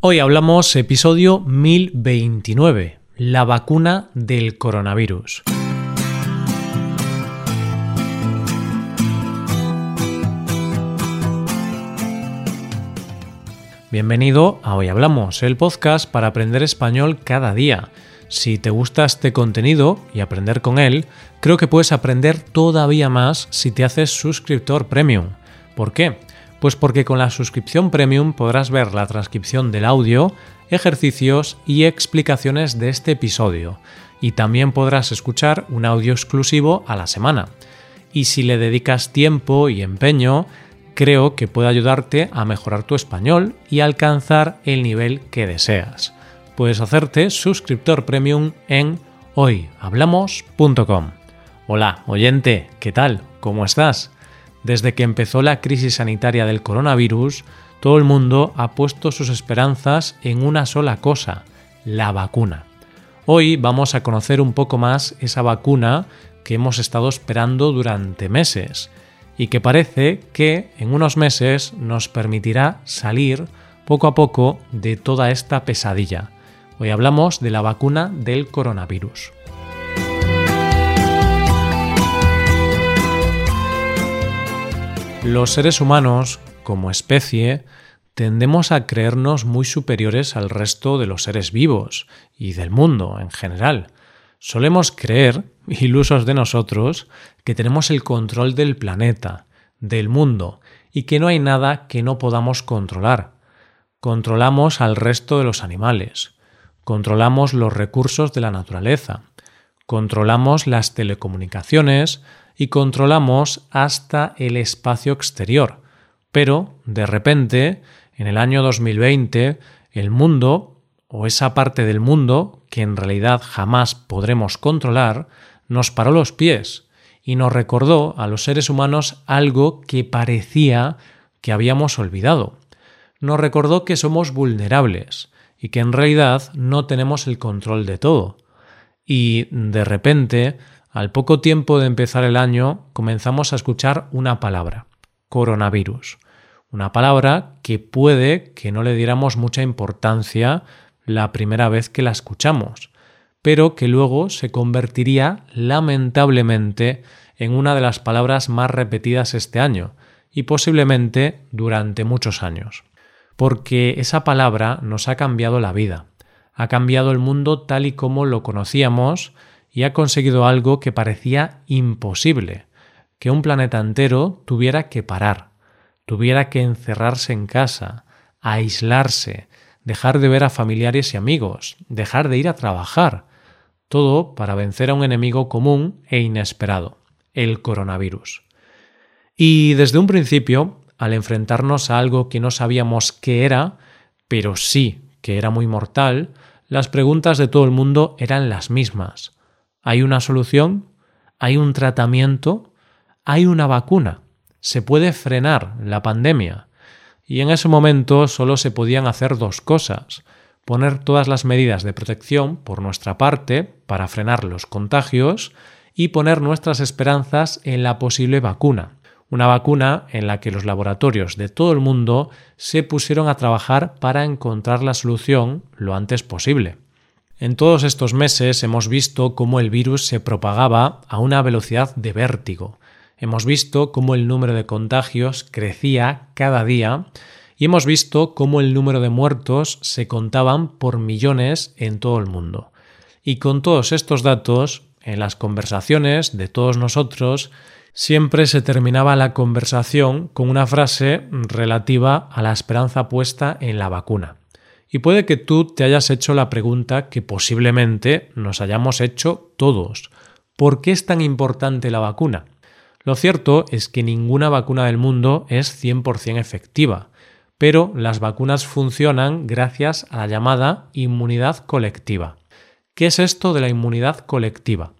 Hoy hablamos episodio 1029, la vacuna del coronavirus. Bienvenido a Hoy Hablamos, el podcast para aprender español cada día. Si te gusta este contenido y aprender con él, creo que puedes aprender todavía más si te haces suscriptor premium. ¿Por qué? Pues porque con la suscripción premium podrás ver la transcripción del audio, ejercicios y explicaciones de este episodio, y también podrás escuchar un audio exclusivo a la semana. Y si le dedicas tiempo y empeño, creo que puede ayudarte a mejorar tu español y alcanzar el nivel que deseas. Puedes hacerte suscriptor premium en hoyhablamos.com. Hola, oyente, ¿qué tal? ¿Cómo estás? Desde que empezó la crisis sanitaria del coronavirus, todo el mundo ha puesto sus esperanzas en una sola cosa, la vacuna. Hoy vamos a conocer un poco más esa vacuna que hemos estado esperando durante meses y que parece que en unos meses nos permitirá salir poco a poco de toda esta pesadilla. Hoy hablamos de la vacuna del coronavirus. Los seres humanos, como especie, tendemos a creernos muy superiores al resto de los seres vivos y del mundo en general. Solemos creer, ilusos de nosotros, que tenemos el control del planeta, del mundo, y que no hay nada que no podamos controlar. Controlamos al resto de los animales, controlamos los recursos de la naturaleza, controlamos las telecomunicaciones, y controlamos hasta el espacio exterior. Pero, de repente, en el año 2020, el mundo, o esa parte del mundo que en realidad jamás podremos controlar, nos paró los pies y nos recordó a los seres humanos algo que parecía que habíamos olvidado. Nos recordó que somos vulnerables y que en realidad no tenemos el control de todo. Y de repente al poco tiempo de empezar el año comenzamos a escuchar una palabra, coronavirus. Una palabra que puede que no le diéramos mucha importancia la primera vez que la escuchamos, pero que luego se convertiría lamentablemente en una de las palabras más repetidas este año y posiblemente durante muchos años. Porque esa palabra nos ha cambiado la vida, ha cambiado el mundo tal y como lo conocíamos y ha conseguido algo que parecía imposible, que un planeta entero tuviera que parar, tuviera que encerrarse en casa, aislarse, dejar de ver a familiares y amigos, dejar de ir a trabajar, todo para vencer a un enemigo común e inesperado, el coronavirus. Y desde un principio, al enfrentarnos a algo que no sabíamos qué era, pero sí que era muy mortal, las preguntas de todo el mundo eran las mismas. ¿Hay una solución? ¿Hay un tratamiento? ¿Hay una vacuna? ¿Se puede frenar la pandemia? Y en ese momento solo se podían hacer dos cosas poner todas las medidas de protección por nuestra parte para frenar los contagios y poner nuestras esperanzas en la posible vacuna. Una vacuna en la que los laboratorios de todo el mundo se pusieron a trabajar para encontrar la solución lo antes posible. En todos estos meses hemos visto cómo el virus se propagaba a una velocidad de vértigo. Hemos visto cómo el número de contagios crecía cada día y hemos visto cómo el número de muertos se contaban por millones en todo el mundo. Y con todos estos datos, en las conversaciones de todos nosotros, siempre se terminaba la conversación con una frase relativa a la esperanza puesta en la vacuna. Y puede que tú te hayas hecho la pregunta que posiblemente nos hayamos hecho todos. ¿Por qué es tan importante la vacuna? Lo cierto es que ninguna vacuna del mundo es 100% efectiva, pero las vacunas funcionan gracias a la llamada inmunidad colectiva. ¿Qué es esto de la inmunidad colectiva?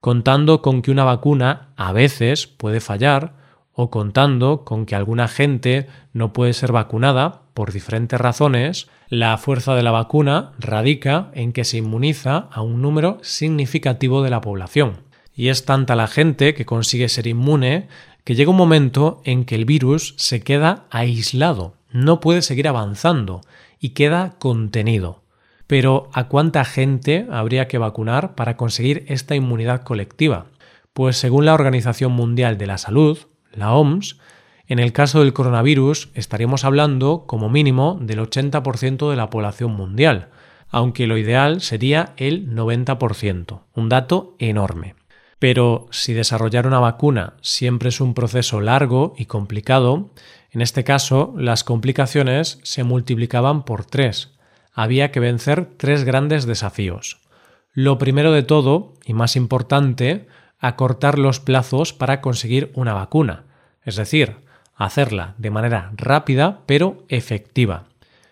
Contando con que una vacuna a veces puede fallar o contando con que alguna gente no puede ser vacunada por diferentes razones, la fuerza de la vacuna radica en que se inmuniza a un número significativo de la población. Y es tanta la gente que consigue ser inmune que llega un momento en que el virus se queda aislado, no puede seguir avanzando y queda contenido. Pero ¿a cuánta gente habría que vacunar para conseguir esta inmunidad colectiva? Pues según la Organización Mundial de la Salud, la OMS, en el caso del coronavirus estaríamos hablando como mínimo del 80% de la población mundial, aunque lo ideal sería el 90%, un dato enorme. Pero si desarrollar una vacuna siempre es un proceso largo y complicado, en este caso las complicaciones se multiplicaban por tres. Había que vencer tres grandes desafíos. Lo primero de todo, y más importante, acortar los plazos para conseguir una vacuna, es decir, hacerla de manera rápida pero efectiva.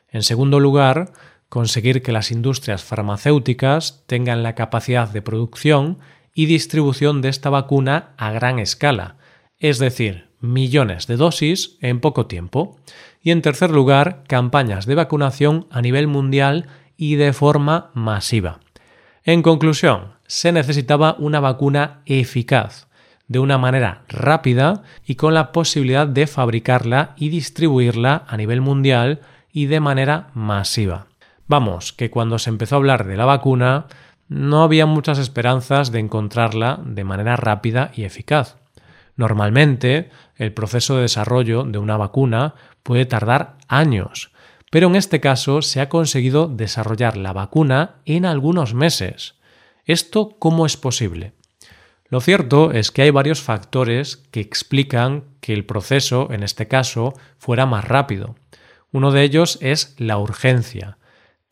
En segundo lugar, conseguir que las industrias farmacéuticas tengan la capacidad de producción y distribución de esta vacuna a gran escala, es decir, millones de dosis en poco tiempo. Y en tercer lugar, campañas de vacunación a nivel mundial y de forma masiva. En conclusión, se necesitaba una vacuna eficaz, de una manera rápida y con la posibilidad de fabricarla y distribuirla a nivel mundial y de manera masiva. Vamos, que cuando se empezó a hablar de la vacuna, no había muchas esperanzas de encontrarla de manera rápida y eficaz. Normalmente, el proceso de desarrollo de una vacuna puede tardar años, pero en este caso se ha conseguido desarrollar la vacuna en algunos meses. ¿Esto cómo es posible? Lo cierto es que hay varios factores que explican que el proceso, en este caso, fuera más rápido. Uno de ellos es la urgencia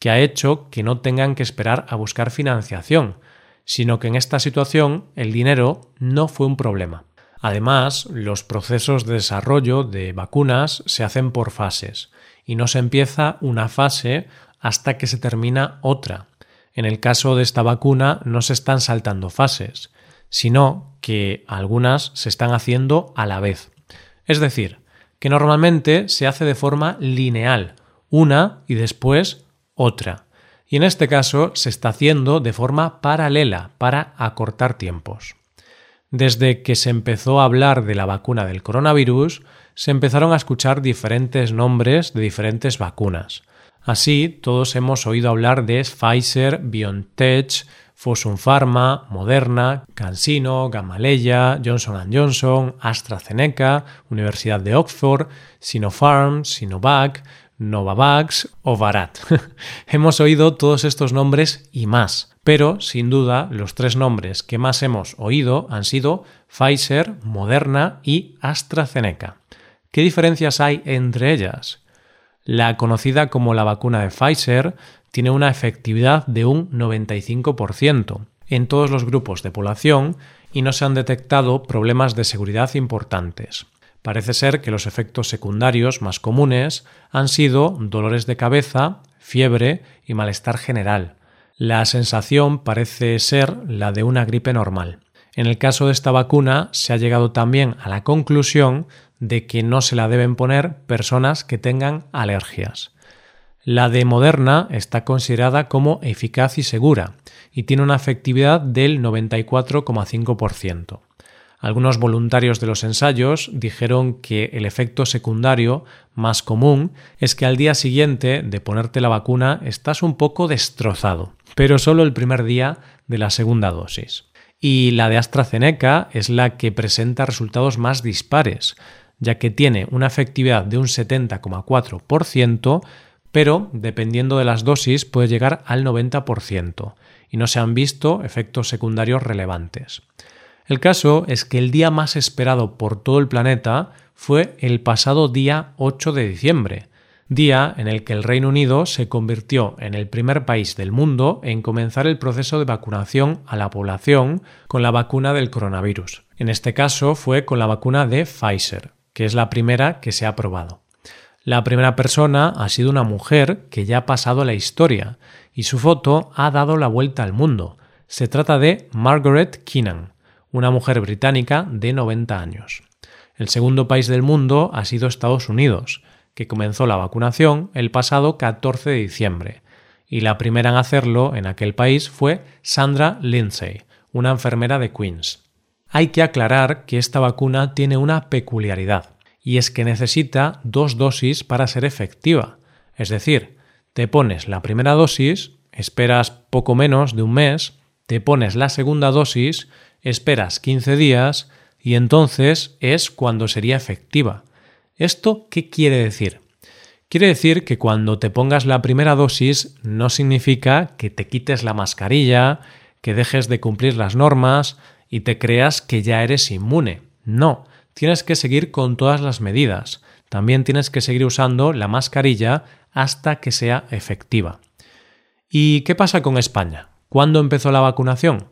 que ha hecho que no tengan que esperar a buscar financiación, sino que en esta situación el dinero no fue un problema. Además, los procesos de desarrollo de vacunas se hacen por fases y no se empieza una fase hasta que se termina otra. En el caso de esta vacuna no se están saltando fases, sino que algunas se están haciendo a la vez. Es decir, que normalmente se hace de forma lineal, una y después otra. Y en este caso se está haciendo de forma paralela para acortar tiempos. Desde que se empezó a hablar de la vacuna del coronavirus, se empezaron a escuchar diferentes nombres de diferentes vacunas. Así, todos hemos oído hablar de Pfizer, BioNTech, Fosun Pharma, Moderna, CanSino, Gamaleya, Johnson Johnson, AstraZeneca, Universidad de Oxford, Sinopharm, Sinovac, Novavax o Varat. hemos oído todos estos nombres y más, pero sin duda los tres nombres que más hemos oído han sido Pfizer, Moderna y AstraZeneca. ¿Qué diferencias hay entre ellas? La conocida como la vacuna de Pfizer tiene una efectividad de un 95% en todos los grupos de población y no se han detectado problemas de seguridad importantes. Parece ser que los efectos secundarios más comunes han sido dolores de cabeza, fiebre y malestar general. La sensación parece ser la de una gripe normal. En el caso de esta vacuna se ha llegado también a la conclusión de que no se la deben poner personas que tengan alergias. La de Moderna está considerada como eficaz y segura y tiene una efectividad del 94,5%. Algunos voluntarios de los ensayos dijeron que el efecto secundario más común es que al día siguiente de ponerte la vacuna estás un poco destrozado, pero solo el primer día de la segunda dosis. Y la de AstraZeneca es la que presenta resultados más dispares, ya que tiene una efectividad de un 70,4%, pero dependiendo de las dosis puede llegar al 90%, y no se han visto efectos secundarios relevantes. El caso es que el día más esperado por todo el planeta fue el pasado día 8 de diciembre, día en el que el Reino Unido se convirtió en el primer país del mundo en comenzar el proceso de vacunación a la población con la vacuna del coronavirus. En este caso fue con la vacuna de Pfizer, que es la primera que se ha probado. La primera persona ha sido una mujer que ya ha pasado la historia y su foto ha dado la vuelta al mundo. Se trata de Margaret Keenan, una mujer británica de 90 años. El segundo país del mundo ha sido Estados Unidos, que comenzó la vacunación el pasado 14 de diciembre, y la primera en hacerlo en aquel país fue Sandra Lindsay, una enfermera de Queens. Hay que aclarar que esta vacuna tiene una peculiaridad, y es que necesita dos dosis para ser efectiva, es decir, te pones la primera dosis, esperas poco menos de un mes, te pones la segunda dosis, esperas 15 días y entonces es cuando sería efectiva. ¿Esto qué quiere decir? Quiere decir que cuando te pongas la primera dosis no significa que te quites la mascarilla, que dejes de cumplir las normas y te creas que ya eres inmune. No, tienes que seguir con todas las medidas. También tienes que seguir usando la mascarilla hasta que sea efectiva. ¿Y qué pasa con España? ¿Cuándo empezó la vacunación?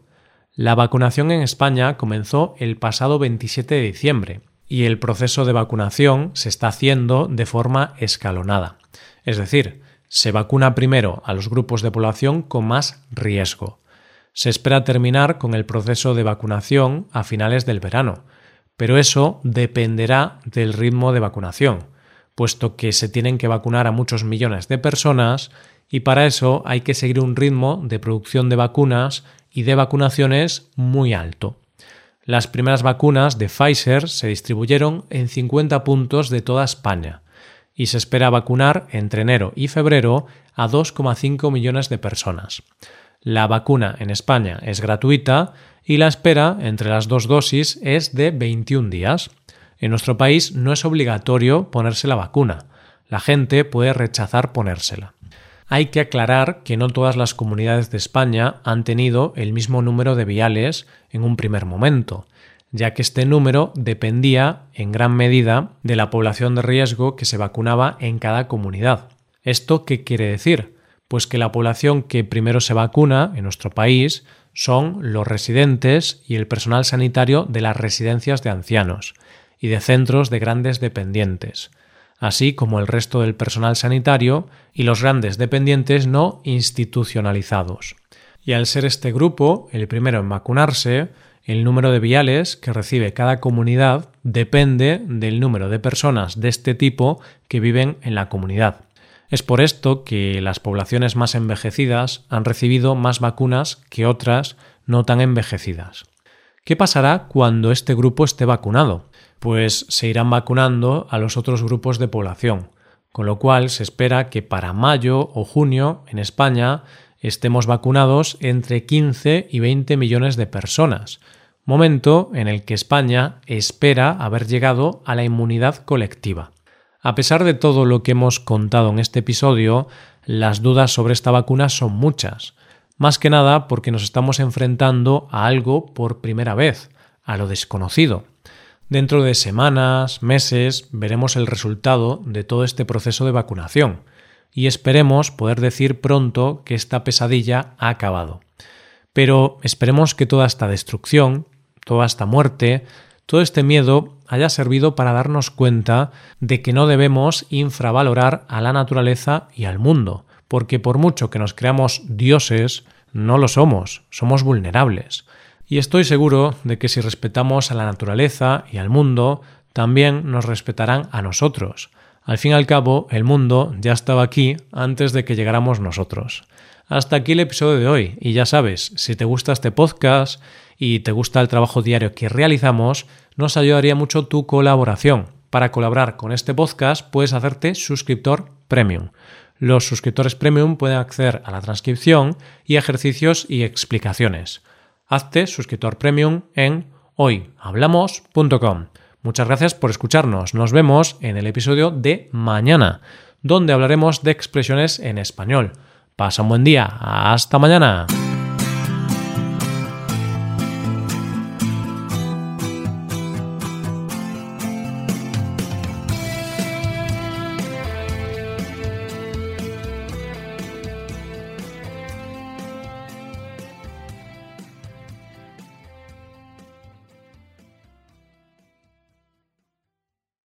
La vacunación en España comenzó el pasado 27 de diciembre y el proceso de vacunación se está haciendo de forma escalonada. Es decir, se vacuna primero a los grupos de población con más riesgo. Se espera terminar con el proceso de vacunación a finales del verano, pero eso dependerá del ritmo de vacunación, puesto que se tienen que vacunar a muchos millones de personas y para eso hay que seguir un ritmo de producción de vacunas y de vacunaciones muy alto. Las primeras vacunas de Pfizer se distribuyeron en 50 puntos de toda España y se espera vacunar entre enero y febrero a 2,5 millones de personas. La vacuna en España es gratuita y la espera entre las dos dosis es de 21 días. En nuestro país no es obligatorio ponerse la vacuna. La gente puede rechazar ponérsela. Hay que aclarar que no todas las comunidades de España han tenido el mismo número de viales en un primer momento, ya que este número dependía en gran medida de la población de riesgo que se vacunaba en cada comunidad. ¿Esto qué quiere decir? Pues que la población que primero se vacuna en nuestro país son los residentes y el personal sanitario de las residencias de ancianos y de centros de grandes dependientes así como el resto del personal sanitario y los grandes dependientes no institucionalizados. Y al ser este grupo el primero en vacunarse, el número de viales que recibe cada comunidad depende del número de personas de este tipo que viven en la comunidad. Es por esto que las poblaciones más envejecidas han recibido más vacunas que otras no tan envejecidas. ¿Qué pasará cuando este grupo esté vacunado? pues se irán vacunando a los otros grupos de población, con lo cual se espera que para mayo o junio en España estemos vacunados entre 15 y 20 millones de personas, momento en el que España espera haber llegado a la inmunidad colectiva. A pesar de todo lo que hemos contado en este episodio, las dudas sobre esta vacuna son muchas, más que nada porque nos estamos enfrentando a algo por primera vez, a lo desconocido. Dentro de semanas, meses, veremos el resultado de todo este proceso de vacunación y esperemos poder decir pronto que esta pesadilla ha acabado. Pero esperemos que toda esta destrucción, toda esta muerte, todo este miedo haya servido para darnos cuenta de que no debemos infravalorar a la naturaleza y al mundo, porque por mucho que nos creamos dioses, no lo somos, somos vulnerables. Y estoy seguro de que si respetamos a la naturaleza y al mundo, también nos respetarán a nosotros. Al fin y al cabo, el mundo ya estaba aquí antes de que llegáramos nosotros. Hasta aquí el episodio de hoy, y ya sabes, si te gusta este podcast y te gusta el trabajo diario que realizamos, nos ayudaría mucho tu colaboración. Para colaborar con este podcast puedes hacerte suscriptor premium. Los suscriptores premium pueden acceder a la transcripción y ejercicios y explicaciones hazte suscriptor premium en hoyhablamos.com. Muchas gracias por escucharnos. Nos vemos en el episodio de mañana, donde hablaremos de expresiones en español. Pasa un buen día. Hasta mañana.